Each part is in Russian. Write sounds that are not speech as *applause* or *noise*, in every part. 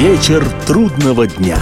Вечер трудного дня.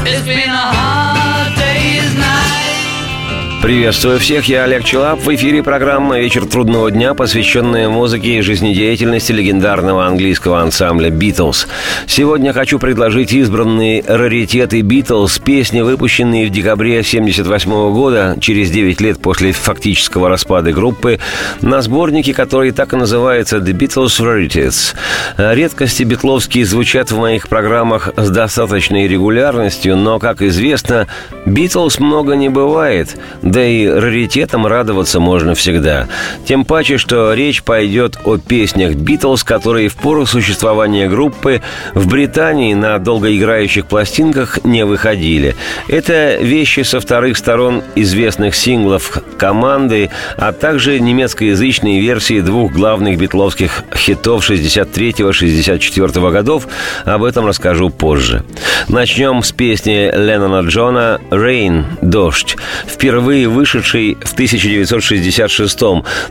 Приветствую всех, я Олег Челап. В эфире программа «Вечер трудного дня», посвященная музыке и жизнедеятельности легендарного английского ансамбля «Битлз». Сегодня хочу предложить избранные раритеты «Битлз», песни, выпущенные в декабре 1978 года, через 9 лет после фактического распада группы, на сборнике, который так и называется «The Beatles Rarities». Редкости битловские звучат в моих программах с достаточной регулярностью, но, как известно, «Битлз» много не бывает – да и раритетом радоваться можно всегда. Тем паче, что речь пойдет о песнях «Битлз», которые в пору существования группы в Британии на долгоиграющих пластинках не выходили. Это вещи со вторых сторон известных синглов команды, а также немецкоязычные версии двух главных битловских хитов 63-64 годов. Об этом расскажу позже. Начнем с песни Леннона Джона «Rain» – «Дождь». Впервые впервые вышедший в 1966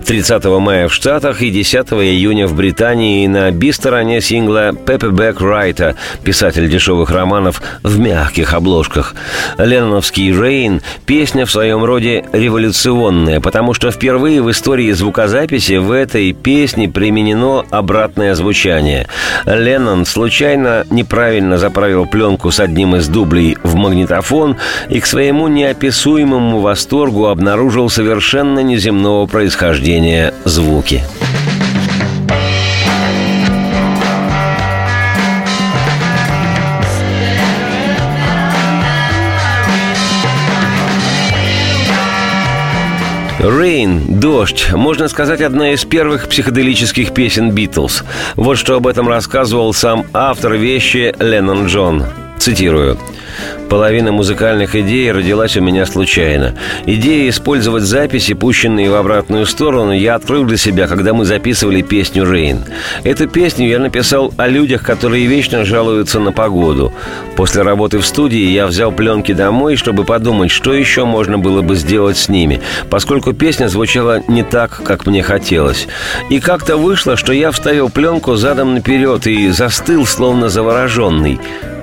30 мая в Штатах и 10 июня в Британии на би-стороне сингла Пеппебек Райта, писатель дешевых романов в мягких обложках. Ленноновский «Рейн» – песня в своем роде революционная, потому что впервые в истории звукозаписи в этой песне применено обратное звучание. Леннон случайно неправильно заправил пленку с одним из дублей в магнитофон и к своему неописуемому восторгу восторгу обнаружил совершенно неземного происхождения звуки. «Rain» – «Дождь» – можно сказать, одна из первых психоделических песен «Битлз». Вот что об этом рассказывал сам автор вещи Леннон Джон. Цитирую. Половина музыкальных идей родилась у меня случайно. Идея использовать записи, пущенные в обратную сторону, я открыл для себя, когда мы записывали песню «Рейн». Эту песню я написал о людях, которые вечно жалуются на погоду. После работы в студии я взял пленки домой, чтобы подумать, что еще можно было бы сделать с ними, поскольку песня звучала не так, как мне хотелось. И как-то вышло, что я вставил пленку задом наперед и застыл, словно завороженный.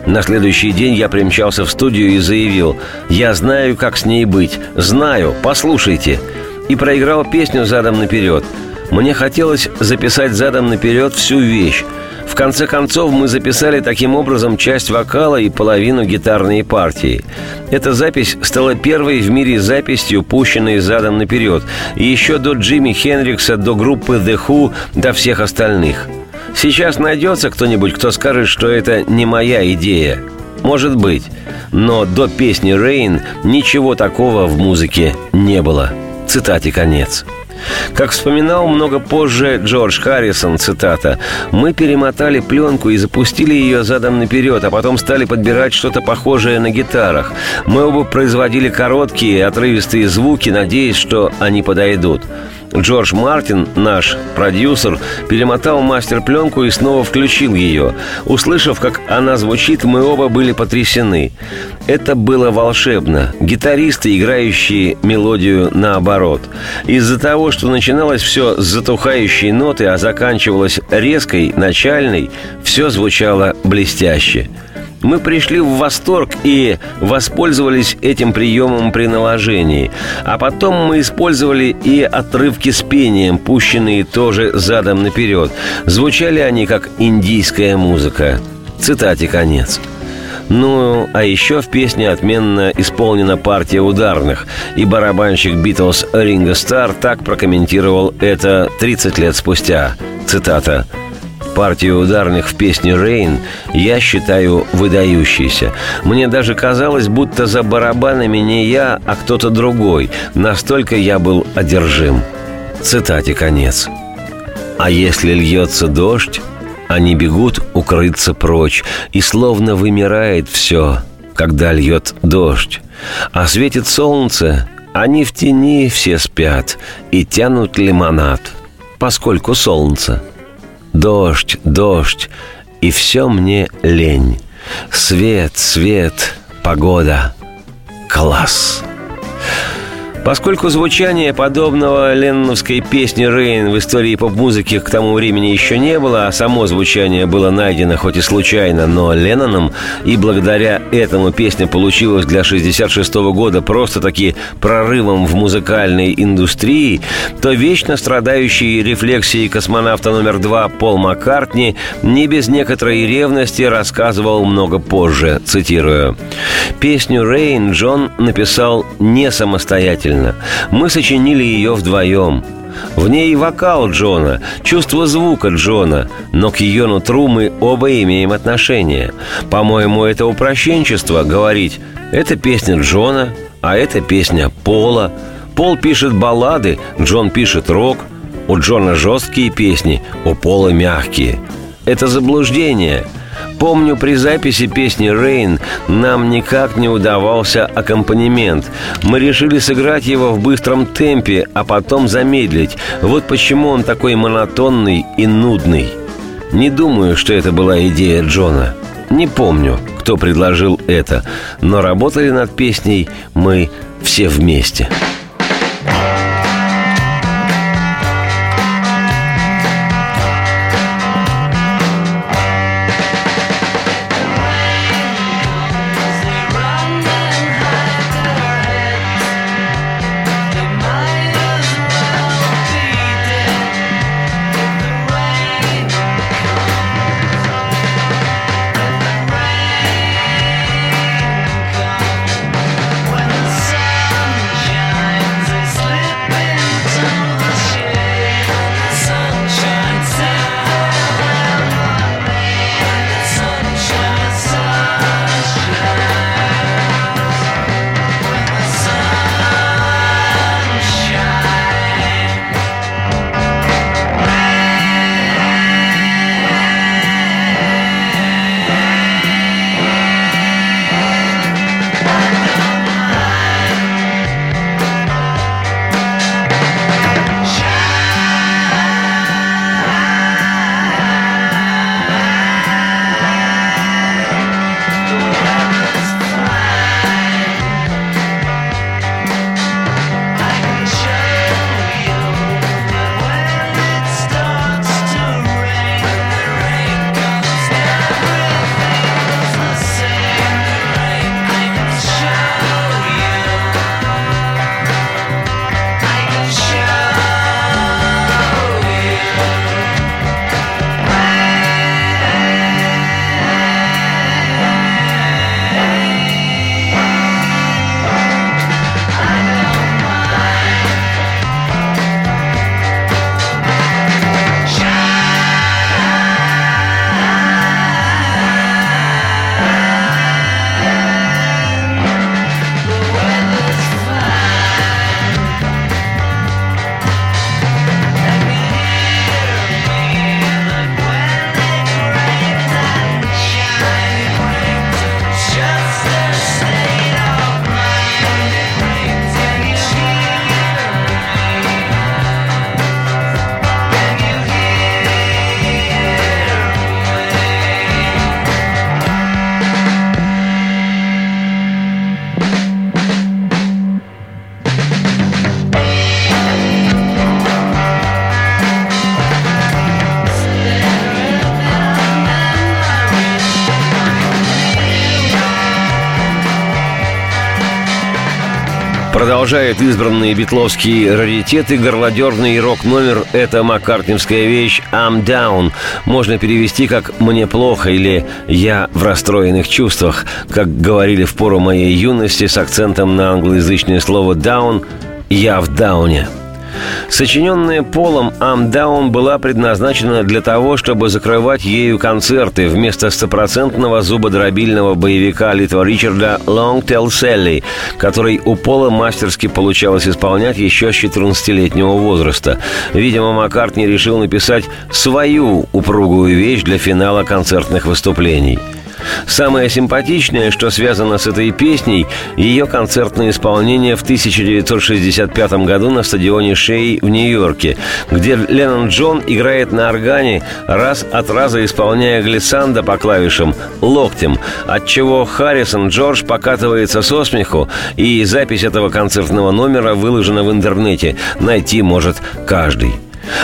На следующий день я примчался в студию и заявил «Я знаю, как с ней быть. Знаю, послушайте». И проиграл песню задом наперед. Мне хотелось записать задом наперед всю вещь. В конце концов, мы записали таким образом часть вокала и половину гитарной партии. Эта запись стала первой в мире записью, пущенной задом наперед. И еще до Джимми Хенрикса, до группы The Who, до всех остальных – Сейчас найдется кто-нибудь, кто скажет, что это не моя идея. Может быть. Но до песни «Рейн» ничего такого в музыке не было. Цитате конец. Как вспоминал много позже Джордж Харрисон, цитата, «Мы перемотали пленку и запустили ее задом наперед, а потом стали подбирать что-то похожее на гитарах. Мы оба производили короткие, отрывистые звуки, надеясь, что они подойдут. Джордж Мартин, наш продюсер, перемотал мастер-пленку и снова включил ее. Услышав, как она звучит, мы оба были потрясены. Это было волшебно. Гитаристы, играющие мелодию наоборот. Из-за того, что начиналось все с затухающей ноты, а заканчивалось резкой, начальной, все звучало блестяще. Мы пришли в восторг и воспользовались этим приемом при наложении. А потом мы использовали и отрывки с пением, пущенные тоже задом наперед. Звучали они как индийская музыка. Цитате конец. Ну, а еще в песне отменно исполнена партия ударных, и барабанщик Битлз Ринго Стар так прокомментировал это 30 лет спустя. Цитата партию ударных в песне «Рейн» я считаю выдающейся. Мне даже казалось, будто за барабанами не я, а кто-то другой. Настолько я был одержим. Цитате конец. А если льется дождь, они бегут укрыться прочь, и словно вымирает все, когда льет дождь. А светит солнце, они в тени все спят и тянут лимонад, поскольку солнце – Дождь, дождь, и все мне лень. Свет, свет, погода, класс. Поскольку звучание подобного ленноновской песни «Рейн» в истории поп-музыки к тому времени еще не было, а само звучание было найдено хоть и случайно, но Ленноном, и благодаря этому песня получилась для 66 года просто-таки прорывом в музыкальной индустрии, то вечно страдающий рефлексией космонавта номер два Пол Маккартни не без некоторой ревности рассказывал много позже, цитирую. «Песню «Рейн» Джон написал не самостоятельно, правильно. Мы сочинили ее вдвоем. В ней и вокал Джона, чувство звука Джона, но к ее нутру мы оба имеем отношение. По-моему, это упрощенчество говорить «это песня Джона», а это песня Пола. Пол пишет баллады, Джон пишет рок. У Джона жесткие песни, у Пола мягкие. Это заблуждение – Помню, при записи песни «Рейн» нам никак не удавался аккомпанемент. Мы решили сыграть его в быстром темпе, а потом замедлить. Вот почему он такой монотонный и нудный. Не думаю, что это была идея Джона. Не помню, кто предложил это, но работали над песней мы все вместе. Продолжает избранные битловские раритеты горлодерный рок-номер «Это маккартневская вещь «I'm down». Можно перевести как «мне плохо» или «я в расстроенных чувствах», как говорили в пору моей юности с акцентом на англоязычное слово «down» «я в дауне». Сочиненная Полом «I'm Down» была предназначена для того, чтобы закрывать ею концерты вместо стопроцентного зубодробильного боевика Литва Ричарда «Long Tell Sally», который у Пола мастерски получалось исполнять еще с 14-летнего возраста. Видимо, Маккартни решил написать свою упругую вещь для финала концертных выступлений – Самое симпатичное, что связано с этой песней, ее концертное исполнение в 1965 году на стадионе Шей в Нью-Йорке, где Леннон Джон играет на органе, раз от раза исполняя глиссандо по клавишам локтем, от чего Харрисон Джордж покатывается со смеху, и запись этого концертного номера выложена в интернете. Найти может каждый.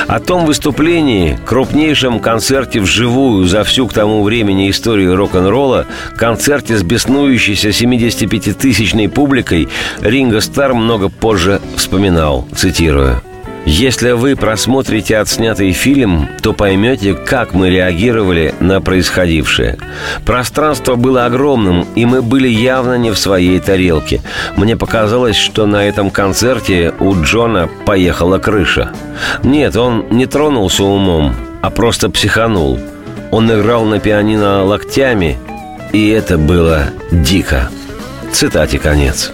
О том выступлении, крупнейшем концерте вживую за всю к тому времени историю рок-н-ролла, концерте с беснующейся 75-тысячной публикой, Ринго Стар много позже вспоминал, цитирую. Если вы просмотрите отснятый фильм, то поймете, как мы реагировали на происходившее. Пространство было огромным, и мы были явно не в своей тарелке. Мне показалось, что на этом концерте у Джона поехала крыша. Нет, он не тронулся умом, а просто психанул. Он играл на пианино локтями, и это было дико. Цитате конец.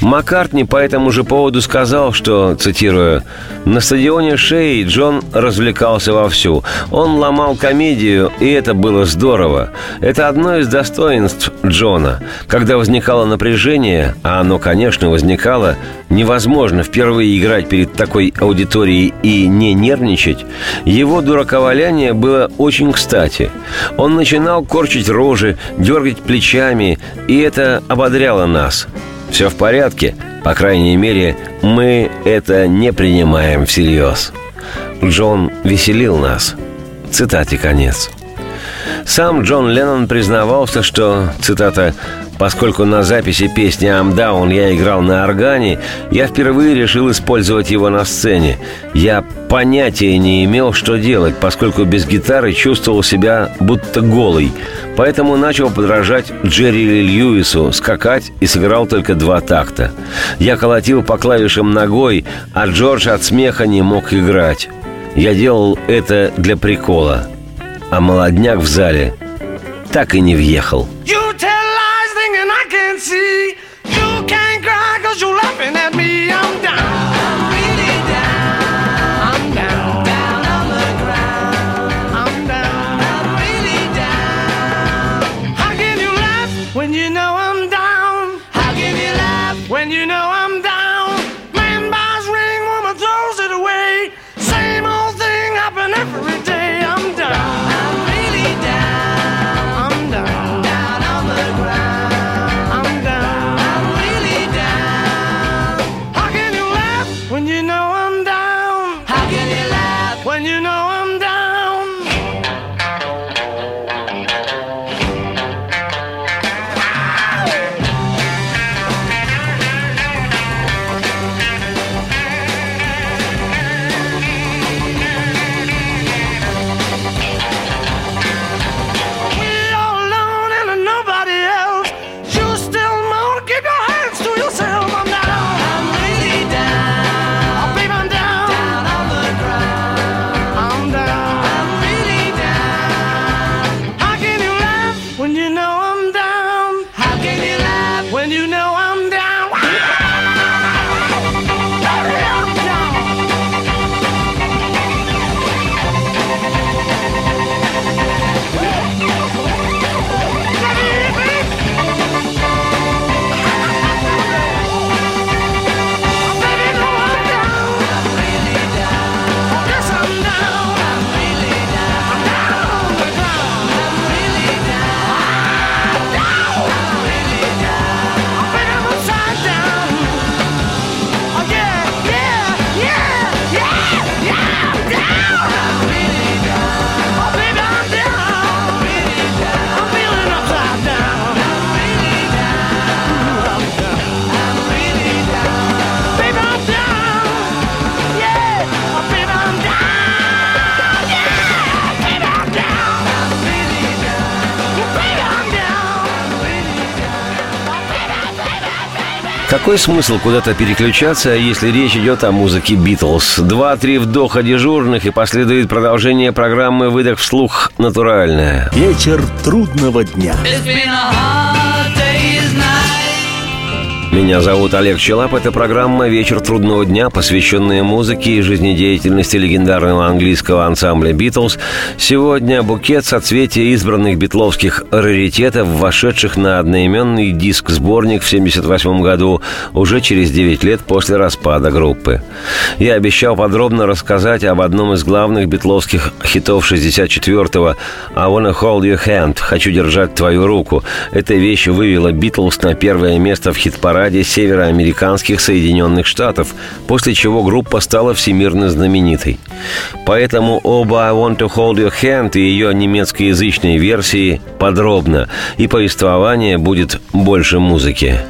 Маккартни по этому же поводу сказал, что, цитирую, «На стадионе Шеи Джон развлекался вовсю. Он ломал комедию, и это было здорово. Это одно из достоинств Джона. Когда возникало напряжение, а оно, конечно, возникало, невозможно впервые играть перед такой аудиторией и не нервничать, его дураковаляние было очень кстати. Он начинал корчить рожи, дергать плечами, и это ободряло нас. Все в порядке, по крайней мере, мы это не принимаем всерьез. Джон веселил нас. Цитате конец. Сам Джон Леннон признавался, что, цитата, Поскольку на записи песни «I'm Down» я играл на органе, я впервые решил использовать его на сцене. Я понятия не имел, что делать, поскольку без гитары чувствовал себя будто голый. Поэтому начал подражать Джерри Льюису, скакать и сыграл только два такта. Я колотил по клавишам ногой, а Джордж от смеха не мог играть. Я делал это для прикола. А молодняк в зале так и не въехал. You can see. You can't cry cause you're laughing at me. Какой смысл куда-то переключаться, если речь идет о музыке Битлз? Два-три вдоха дежурных и последует продолжение программы «Выдох вслух натуральная». Вечер трудного дня. Меня зовут Олег Челап. Это программа «Вечер трудного дня», посвященная музыке и жизнедеятельности легендарного английского ансамбля «Битлз». Сегодня букет соцветия избранных битловских раритетов, вошедших на одноименный диск-сборник в 1978 году, уже через 9 лет после распада группы. Я обещал подробно рассказать об одном из главных битловских хитов 64-го «I wanna hold your hand» – «Хочу держать твою руку». Эта вещь вывела Битлз на первое место в хит-параде эстраде североамериканских Соединенных Штатов, после чего группа стала всемирно знаменитой. Поэтому оба «I Want to Hold Your Hand» и ее немецкоязычной версии подробно, и повествование будет больше музыки.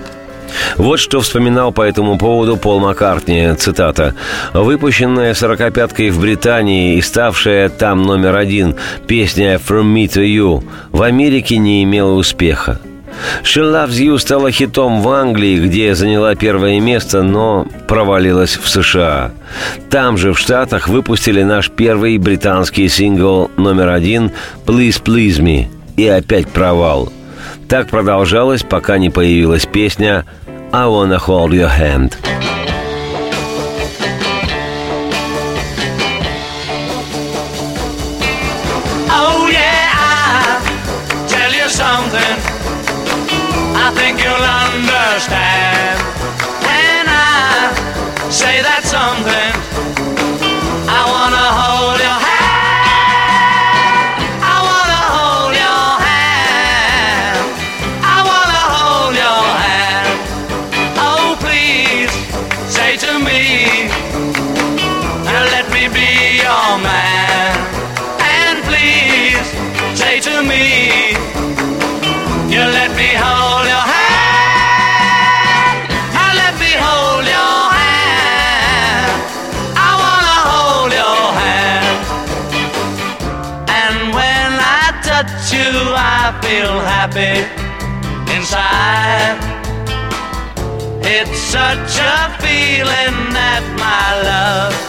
Вот что вспоминал по этому поводу Пол Маккартни, цитата. «Выпущенная сорокопяткой в Британии и ставшая там номер один песня «From Me to You» в Америке не имела успеха. «She Loves You» стала хитом в Англии, где заняла первое место, но провалилась в США. Там же, в Штатах, выпустили наш первый британский сингл номер один «Please Please Me» и опять провал. Так продолжалось, пока не появилась песня «I Wanna Hold Your Hand». Be your man. And please say to me, you let me hold your hand. I let me hold your hand. I wanna hold your hand. And when I touch you, I feel happy inside. It's such a feeling that my love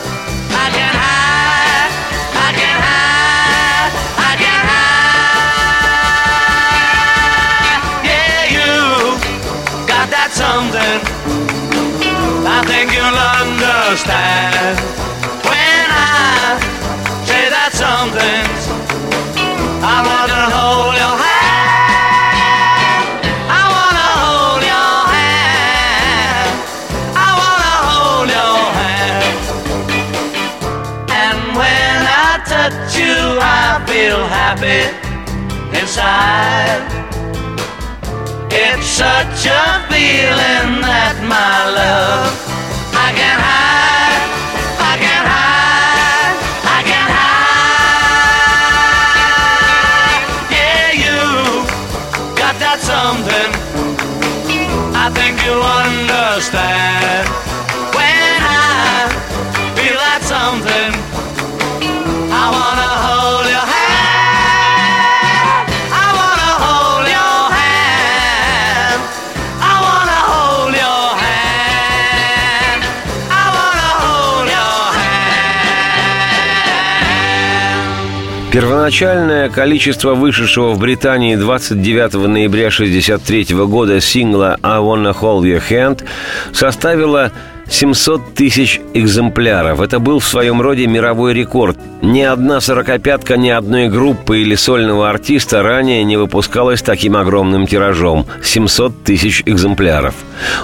I think you'll understand when I say that something. I wanna hold your hand. I wanna hold your hand. I wanna hold your hand. And when I touch you, I feel happy inside. It's such a feeling that my love I can hide, Первоначальное количество вышедшего в Британии 29 ноября 1963 года сингла «I Wanna Hold Your Hand» составило 700 тысяч экземпляров. Это был в своем роде мировой рекорд. Ни одна сорокопятка ни одной группы или сольного артиста ранее не выпускалась таким огромным тиражом – 700 тысяч экземпляров.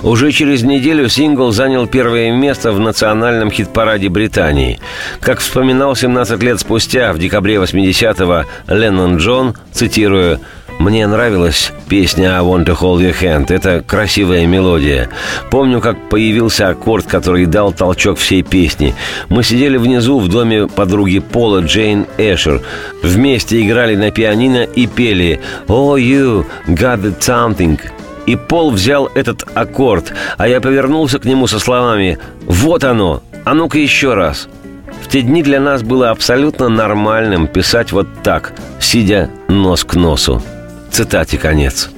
Уже через неделю сингл занял первое место в национальном хит-параде Британии. Как вспоминал 17 лет спустя, в декабре 80-го, Леннон Джон, цитирую, мне нравилась песня «I want to hold your hand». Это красивая мелодия. Помню, как появился аккорд, который дал толчок всей песни. Мы сидели внизу в доме подруги Пола Джейн Эшер. Вместе играли на пианино и пели «Oh, you got something». И Пол взял этот аккорд, а я повернулся к нему со словами «Вот оно! А ну-ка еще раз!» В те дни для нас было абсолютно нормальным писать вот так, сидя нос к носу. Цитате конец.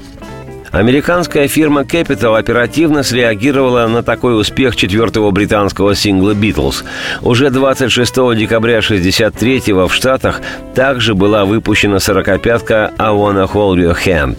Американская фирма Capital оперативно среагировала на такой успех четвертого британского сингла «Битлз». Уже 26 декабря 1963 в Штатах также была выпущена сорокопятка «I wanna hold your hand».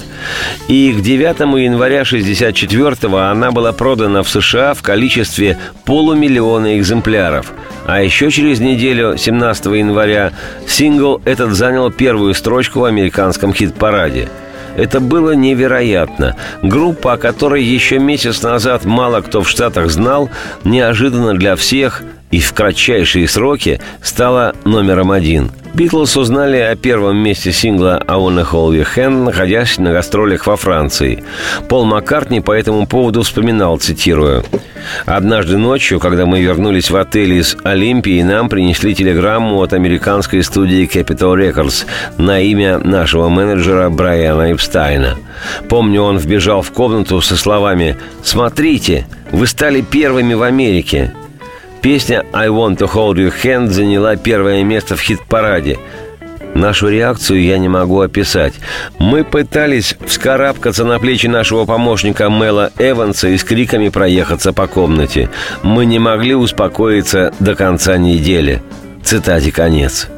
И к 9 января 1964 она была продана в США в количестве полумиллиона экземпляров – а еще через неделю, 17 января, сингл этот занял первую строчку в американском хит-параде. Это было невероятно. Группа, о которой еще месяц назад мало кто в Штатах знал, неожиданно для всех и в кратчайшие сроки стала номером один – Битлз узнали о первом месте сингла «I Wanna Hold Your Hand», находясь на гастролях во Франции. Пол Маккартни по этому поводу вспоминал, цитирую, «Однажды ночью, когда мы вернулись в отель из Олимпии, нам принесли телеграмму от американской студии Capital Records на имя нашего менеджера Брайана Эпстайна. Помню, он вбежал в комнату со словами «Смотрите, вы стали первыми в Америке. Песня «I want to hold your hand» заняла первое место в хит-параде. Нашу реакцию я не могу описать. Мы пытались вскарабкаться на плечи нашего помощника Мэла Эванса и с криками проехаться по комнате. Мы не могли успокоиться до конца недели. Цитате конец.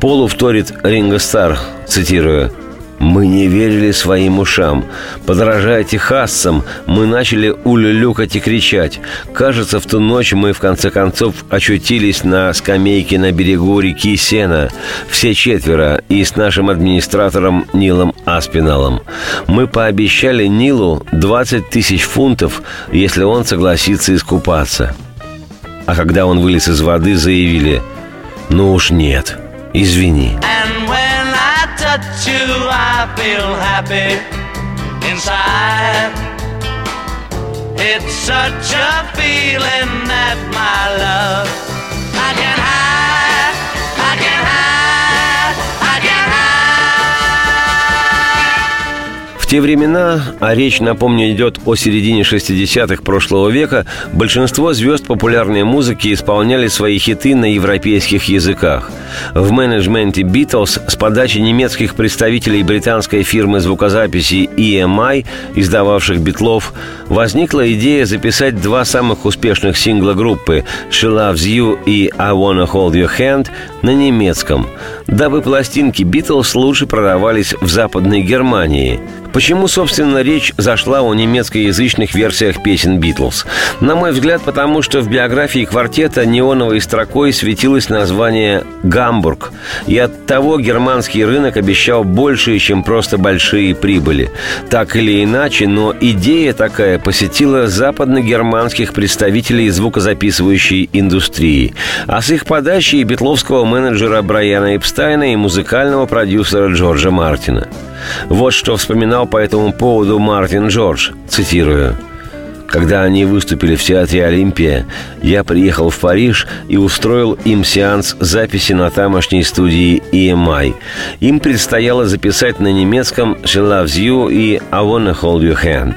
Полу вторит Ринго Стар, цитирую, мы не верили своим ушам. Подражая техасцам, мы начали улюлюкать и кричать. Кажется, в ту ночь мы, в конце концов, очутились на скамейке на берегу реки Сена. Все четверо и с нашим администратором Нилом Аспиналом. Мы пообещали Нилу 20 тысяч фунтов, если он согласится искупаться. А когда он вылез из воды, заявили «Ну уж нет, извини». Touch you, I feel happy inside. It's such a feeling that my love I can hide, те времена, а речь, напомню, идет о середине 60-х прошлого века, большинство звезд популярной музыки исполняли свои хиты на европейских языках – в менеджменте Beatles с подачи немецких представителей британской фирмы звукозаписи EMI, издававших битлов, возникла идея записать два самых успешных сингла группы «She Loves You» и «I Wanna Hold Your Hand» на немецком, дабы пластинки Beatles лучше продавались в Западной Германии – Почему, собственно, речь зашла о немецкоязычных версиях песен «Битлз»? На мой взгляд, потому что в биографии квартета неоновой строкой светилось название «Гамбург», и от того германский рынок обещал больше, чем просто большие прибыли. Так или иначе, но идея такая посетила западногерманских представителей звукозаписывающей индустрии, а с их подачи битловского менеджера Брайана Эпстайна и музыкального продюсера Джорджа Мартина – вот что вспоминал по этому поводу Мартин Джордж, цитирую. Когда они выступили в театре «Олимпия», я приехал в Париж и устроил им сеанс записи на тамошней студии EMI. Им предстояло записать на немецком «She loves you» и «I wanna hold your hand».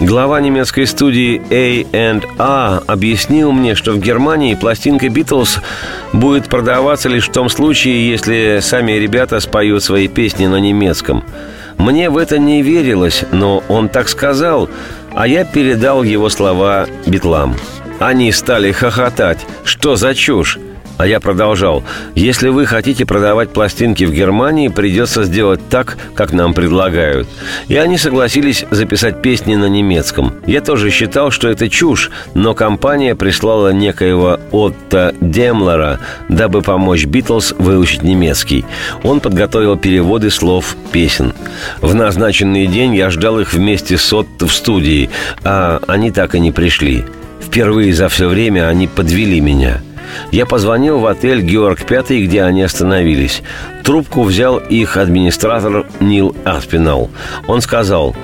Глава немецкой студии A&A объяснил мне, что в Германии пластинка «Битлз» будет продаваться лишь в том случае, если сами ребята споют свои песни на немецком. Мне в это не верилось, но он так сказал, а я передал его слова битлам. Они стали хохотать. Что за чушь? А я продолжал. Если вы хотите продавать пластинки в Германии, придется сделать так, как нам предлагают. И они согласились записать песни на немецком. Я тоже считал, что это чушь, но компания прислала некоего Отто Демлера, дабы помочь Битлз выучить немецкий. Он подготовил переводы слов песен. В назначенный день я ждал их вместе с Отто в студии, а они так и не пришли. Впервые за все время они подвели меня – я позвонил в отель «Георг Пятый», где они остановились. Трубку взял их администратор Нил Аспинал. Он сказал,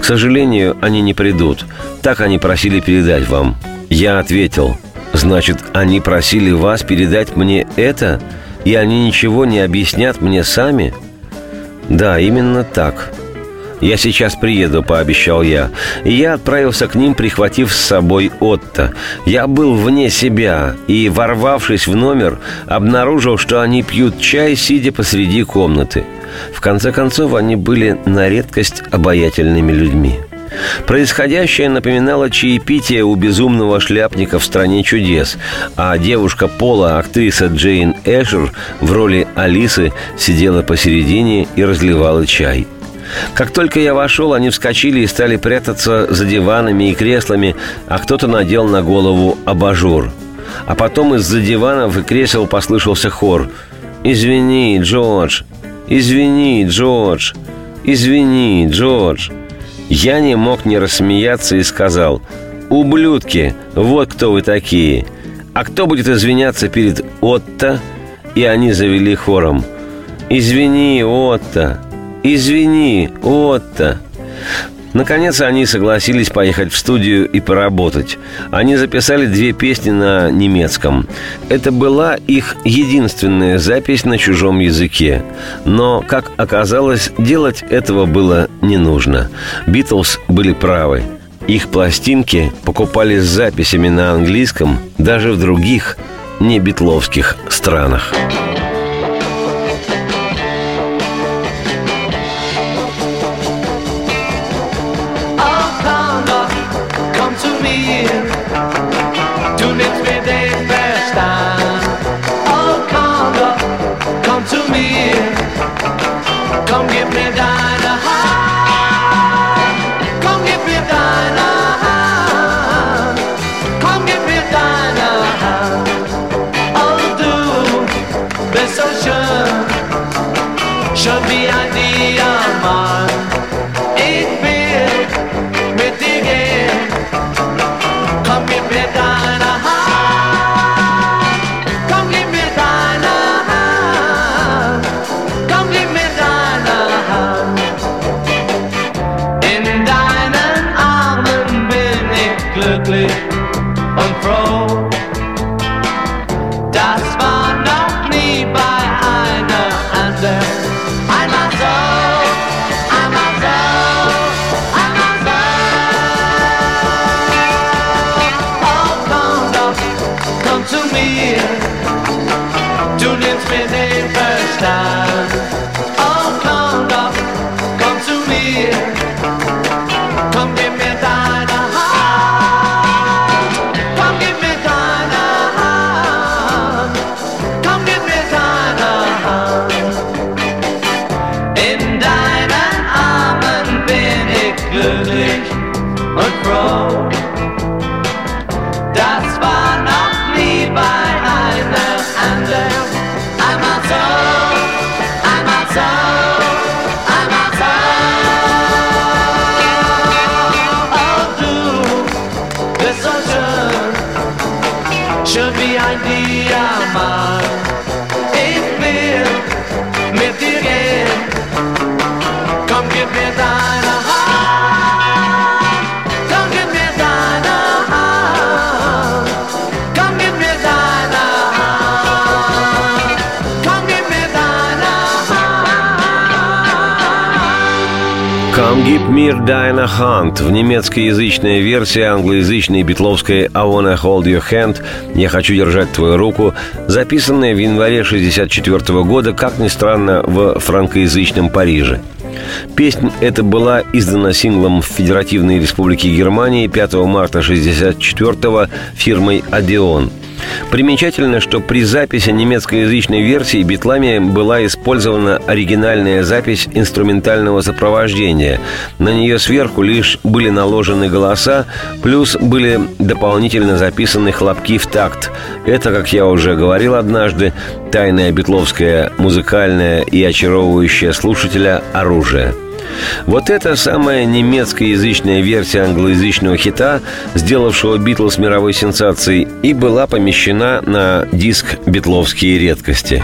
«К сожалению, они не придут. Так они просили передать вам». Я ответил, «Значит, они просили вас передать мне это, и они ничего не объяснят мне сами?» «Да, именно так», «Я сейчас приеду», — пообещал я. И я отправился к ним, прихватив с собой Отто. Я был вне себя и, ворвавшись в номер, обнаружил, что они пьют чай, сидя посреди комнаты. В конце концов, они были на редкость обаятельными людьми. Происходящее напоминало чаепитие у безумного шляпника в «Стране чудес», а девушка Пола, актриса Джейн Эшер, в роли Алисы сидела посередине и разливала чай – как только я вошел, они вскочили и стали прятаться за диванами и креслами, а кто-то надел на голову абажур. А потом из-за диванов и кресел послышался хор. «Извини, Джордж! Извини, Джордж! Извини, Джордж!» Я не мог не рассмеяться и сказал «Ублюдки, вот кто вы такие! А кто будет извиняться перед Отто?» И они завели хором «Извини, Отто! «Извини, Отто!» Наконец они согласились поехать в студию и поработать. Они записали две песни на немецком. Это была их единственная запись на чужом языке. Но, как оказалось, делать этого было не нужно. Битлз были правы. Их пластинки покупали с записями на английском даже в других не битловских странах. Mir Deine Hand в немецкоязычной версии англоязычной битловской I Wanna Hold Your Hand «Я хочу держать твою руку», записанная в январе 1964 года, как ни странно, в франкоязычном Париже. Песня эта была издана синглом в Федеративной Республике Германии 5 марта 1964 фирмой «Одеон». Примечательно, что при записи немецкоязычной версии битлами была использована оригинальная запись инструментального сопровождения. На нее сверху лишь были наложены голоса, плюс были дополнительно записаны хлопки в такт. Это, как я уже говорил однажды, тайное битловское музыкальное и очаровывающее слушателя оружие – вот эта самая немецкоязычная версия англоязычного хита, сделавшего Битлз мировой сенсацией, и была помещена на диск «Битловские редкости».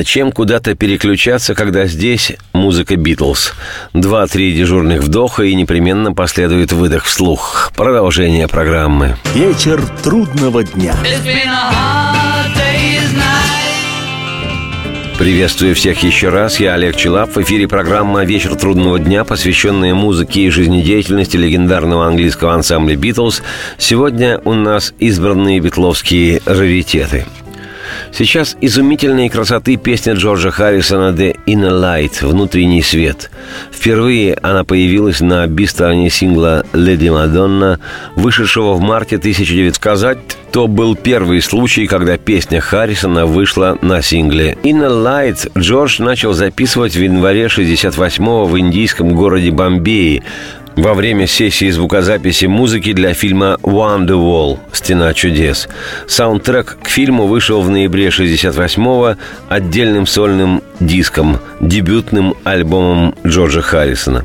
Зачем куда-то переключаться, когда здесь музыка Битлз? Два-три дежурных вдоха и непременно последует выдох вслух. Продолжение программы. Вечер трудного дня. Приветствую всех еще раз. Я Олег Челап. В эфире программа «Вечер трудного дня», посвященная музыке и жизнедеятельности легендарного английского ансамбля «Битлз». Сегодня у нас избранные битловские раритеты – Сейчас изумительной красоты песня Джорджа Харрисона «The Inner Light» «Внутренний свет». Впервые она появилась на би-стороне сингла «Леди Мадонна», вышедшего в марте 1900 сказать, то был первый случай, когда песня Харрисона вышла на сингле. «Inner Light» Джордж начал записывать в январе 68-го в индийском городе Бомбее, во время сессии звукозаписи музыки для фильма «Wonderwall» «Стена чудес». Саундтрек к фильму вышел в ноябре 68-го отдельным сольным диском, дебютным альбомом Джорджа Харрисона.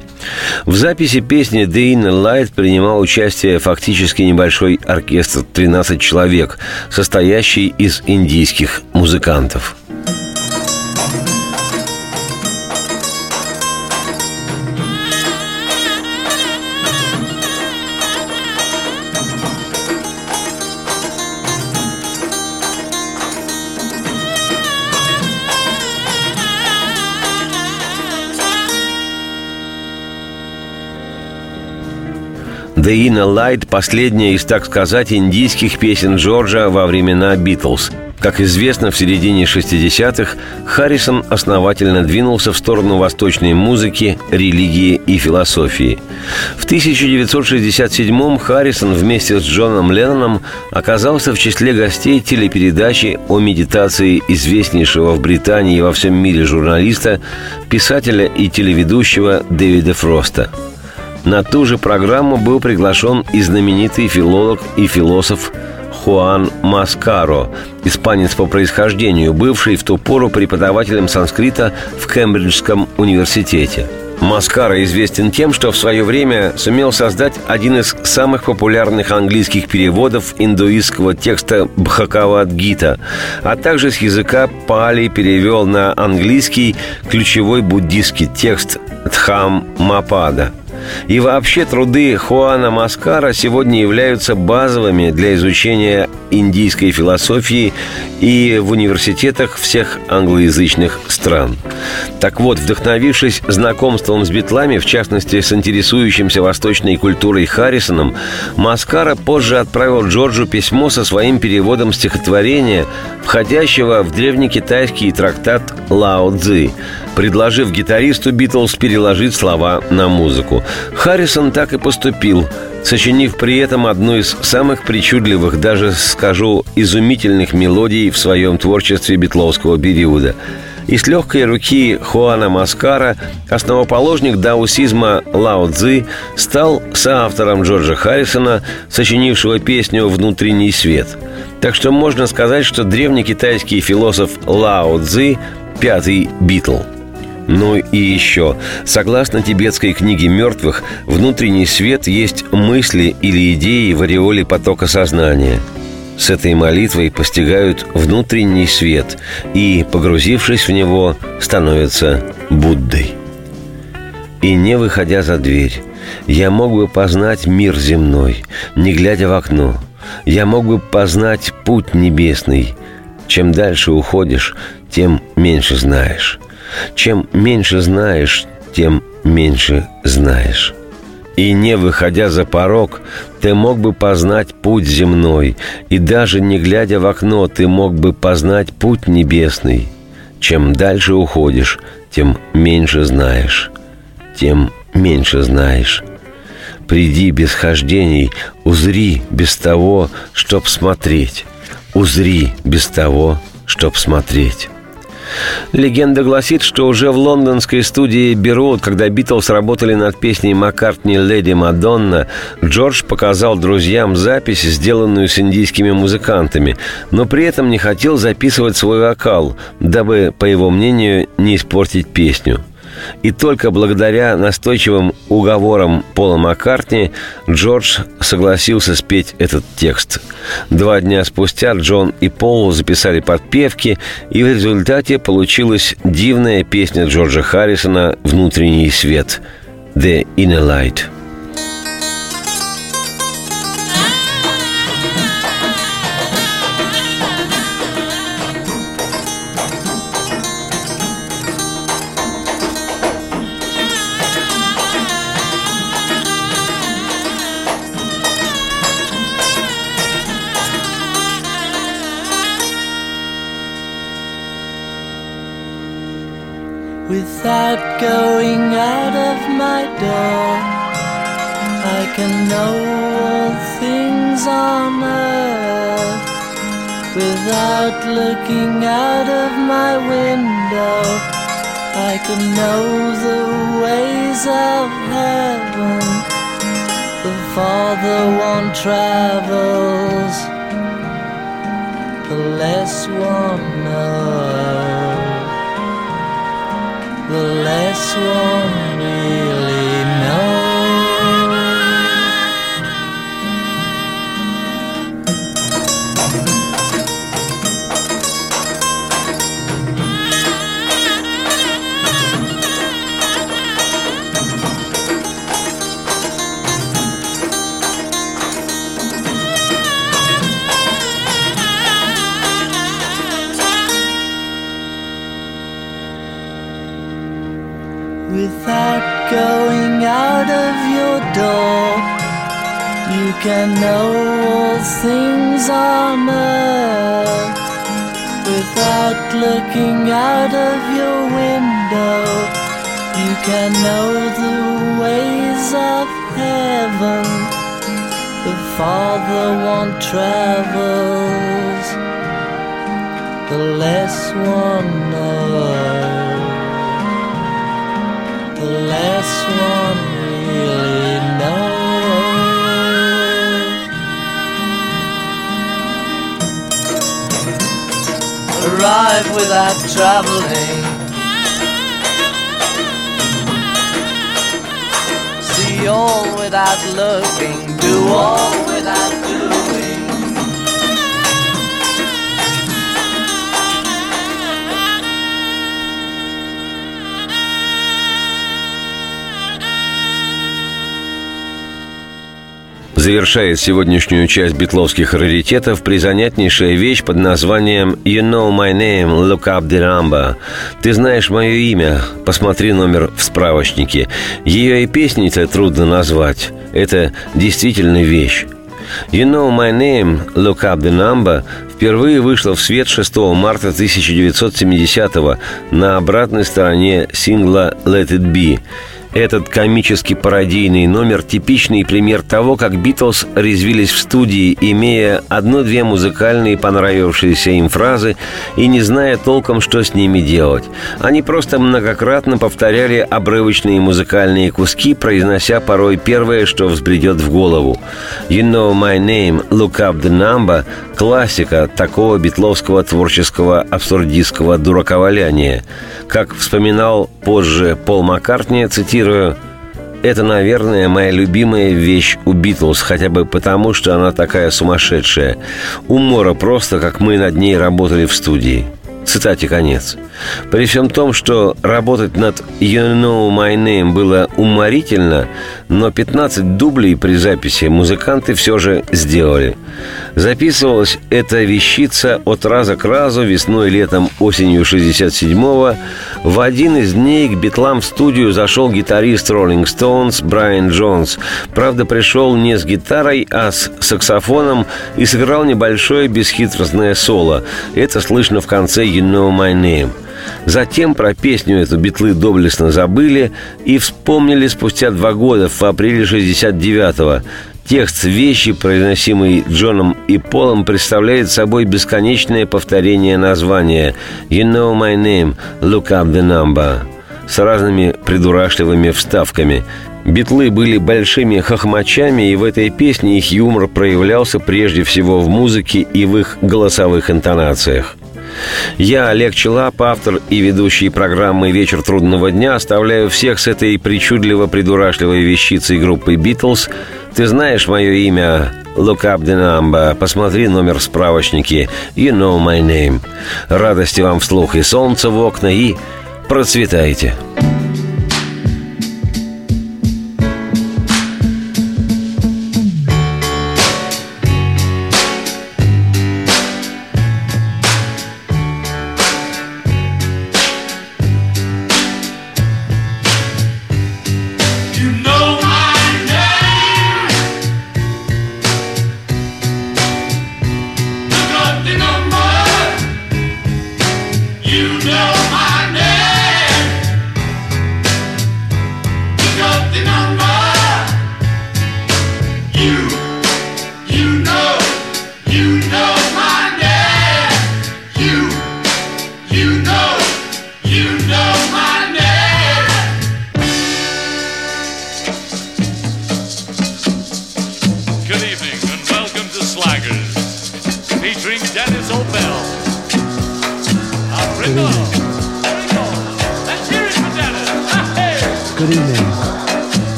В записи песни «The Inner Light» принимал участие фактически небольшой оркестр 13 человек, состоящий из индийских музыкантов – «The Inner Light» – последняя из, так сказать, индийских песен Джорджа во времена «Битлз». Как известно, в середине 60-х Харрисон основательно двинулся в сторону восточной музыки, религии и философии. В 1967-м Харрисон вместе с Джоном Ленноном оказался в числе гостей телепередачи о медитации известнейшего в Британии и во всем мире журналиста, писателя и телеведущего Дэвида Фроста – на ту же программу был приглашен и знаменитый филолог и философ Хуан Маскаро, испанец по происхождению, бывший в ту пору преподавателем санскрита в Кембриджском университете. Маскаро известен тем, что в свое время сумел создать один из самых популярных английских переводов индуистского текста Бхакавадгита, а также с языка пали перевел на английский ключевой буддийский текст Дхам Мапада – и вообще труды Хуана Маскара сегодня являются базовыми для изучения индийской философии и в университетах всех англоязычных стран. Так вот, вдохновившись знакомством с битлами, в частности, с интересующимся восточной культурой Харрисоном, Маскара позже отправил Джорджу письмо со своим переводом стихотворения, входящего в древнекитайский трактат «Лао Цзи», предложив гитаристу Битлз переложить слова на музыку. Харрисон так и поступил, сочинив при этом одну из самых причудливых, даже, скажу, изумительных мелодий в своем творчестве битловского периода – и с легкой руки Хуана Маскара основоположник даусизма Лао Цзи стал соавтором Джорджа Харрисона, сочинившего песню «Внутренний свет». Так что можно сказать, что древний китайский философ Лао Цзи – пятый Битл – ну и еще, согласно тибетской книге мертвых, внутренний свет есть мысли или идеи в ореоле потока сознания. С этой молитвой постигают внутренний свет и, погрузившись в него, становятся Буддой. И не выходя за дверь, я мог бы познать мир земной, не глядя в окно. Я мог бы познать путь небесный. Чем дальше уходишь, тем меньше знаешь. Чем меньше знаешь, тем меньше знаешь. И не выходя за порог, ты мог бы познать путь земной, и даже не глядя в окно, ты мог бы познать путь небесный. Чем дальше уходишь, тем меньше знаешь, тем меньше знаешь. Приди без хождений, узри без того, чтоб смотреть, узри без того, чтоб смотреть. Легенда гласит, что уже в лондонской студии Берут, когда Битлз работали над песней Маккартни «Леди Мадонна», Джордж показал друзьям запись, сделанную с индийскими музыкантами, но при этом не хотел записывать свой вокал, дабы, по его мнению, не испортить песню – И только благодаря настойчивым уговорам Пола Маккартни Джордж согласился спеть этот текст. Два дня спустя Джон и Пол записали подпевки, и в результате получилась дивная песня Джорджа Харрисона «Внутренний свет» «The Inner Light». Without looking out of my window, I can know the ways of heaven. The farther one travels, the less one knows. The less one can know all things on earth. Without looking out of your window, you can know the ways of heaven. The farther one travels, the less one knows the less one Arrive without traveling. See all without looking. Do all without Завершает сегодняшнюю часть битловских раритетов призанятнейшая вещь под названием «You know my name, look up the number». «Ты знаешь мое имя, посмотри номер в справочнике». Ее и песней-то трудно назвать. Это действительно вещь. «You know my name, look up the number» впервые вышла в свет 6 марта 1970 на обратной стороне сингла «Let it be». Этот комический пародийный номер – типичный пример того, как Битлз резвились в студии, имея одну-две музыкальные понравившиеся им фразы и не зная толком, что с ними делать. Они просто многократно повторяли обрывочные музыкальные куски, произнося порой первое, что взбредет в голову. «You know my name, look up the number» – классика такого битловского творческого абсурдистского дураковаляния. Как вспоминал позже Пол Маккартни, цитирую, это, наверное, моя любимая вещь у Битлз, хотя бы потому, что она такая сумасшедшая. Умора просто, как мы над ней работали в студии. Цитате конец. При всем том, что работать над «You Know My Name» было уморительно, но 15 дублей при записи музыканты все же сделали. Записывалась эта вещица от раза к разу весной, летом, осенью 67-го. В один из дней к битлам в студию зашел гитарист Rolling Stones Брайан Джонс. Правда, пришел не с гитарой, а с саксофоном и сыграл небольшое бесхитростное соло. Это слышно в конце «You Know My Name». Затем про песню эту битлы доблестно забыли и вспомнили спустя два года, в апреле 69-го. Текст вещи, произносимый Джоном и Полом, представляет собой бесконечное повторение названия «You know my name, look up the number» с разными придурашливыми вставками. Битлы были большими хохмачами, и в этой песне их юмор проявлялся прежде всего в музыке и в их голосовых интонациях. Я, Олег Челап, автор и ведущий программы «Вечер трудного дня», оставляю всех с этой причудливо-придурашливой вещицей группы «Битлз». Ты знаешь мое имя Look up the number, посмотри номер в справочнике You know my name. Радости вам вслух и солнца в окна, и процветайте. You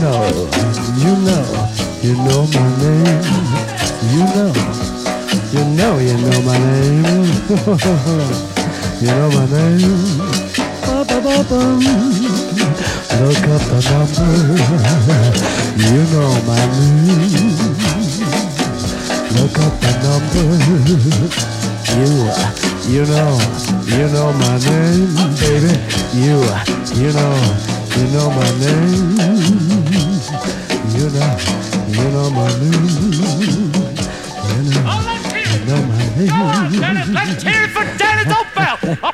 know, you know, you know my name. You know, you know, you know my name. *laughs* you know my name. Look up the number. You know my name. Look up the number. You, you know, you know my name, baby. You, you know, you know my name. You know, you know my name. You know, Oh, let's hear you it. know my Come on, name. Dennis. Let's hear it for Dennis O'Bell. *laughs*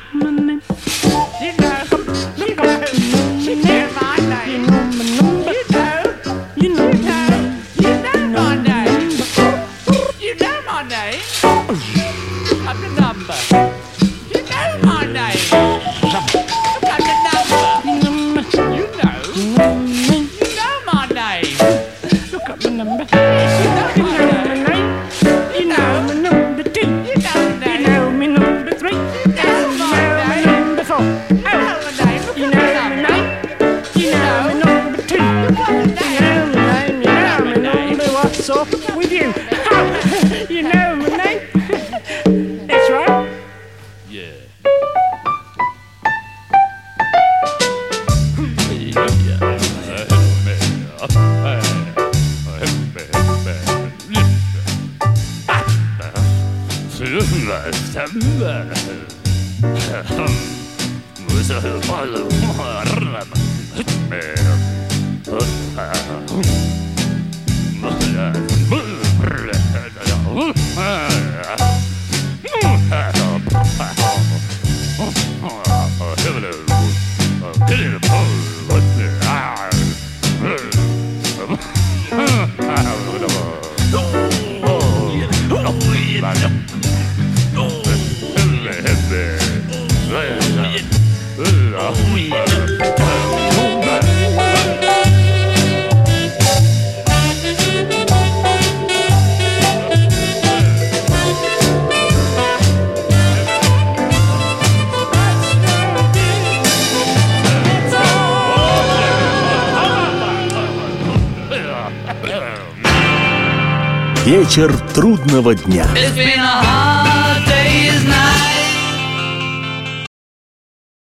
Вечер трудного дня.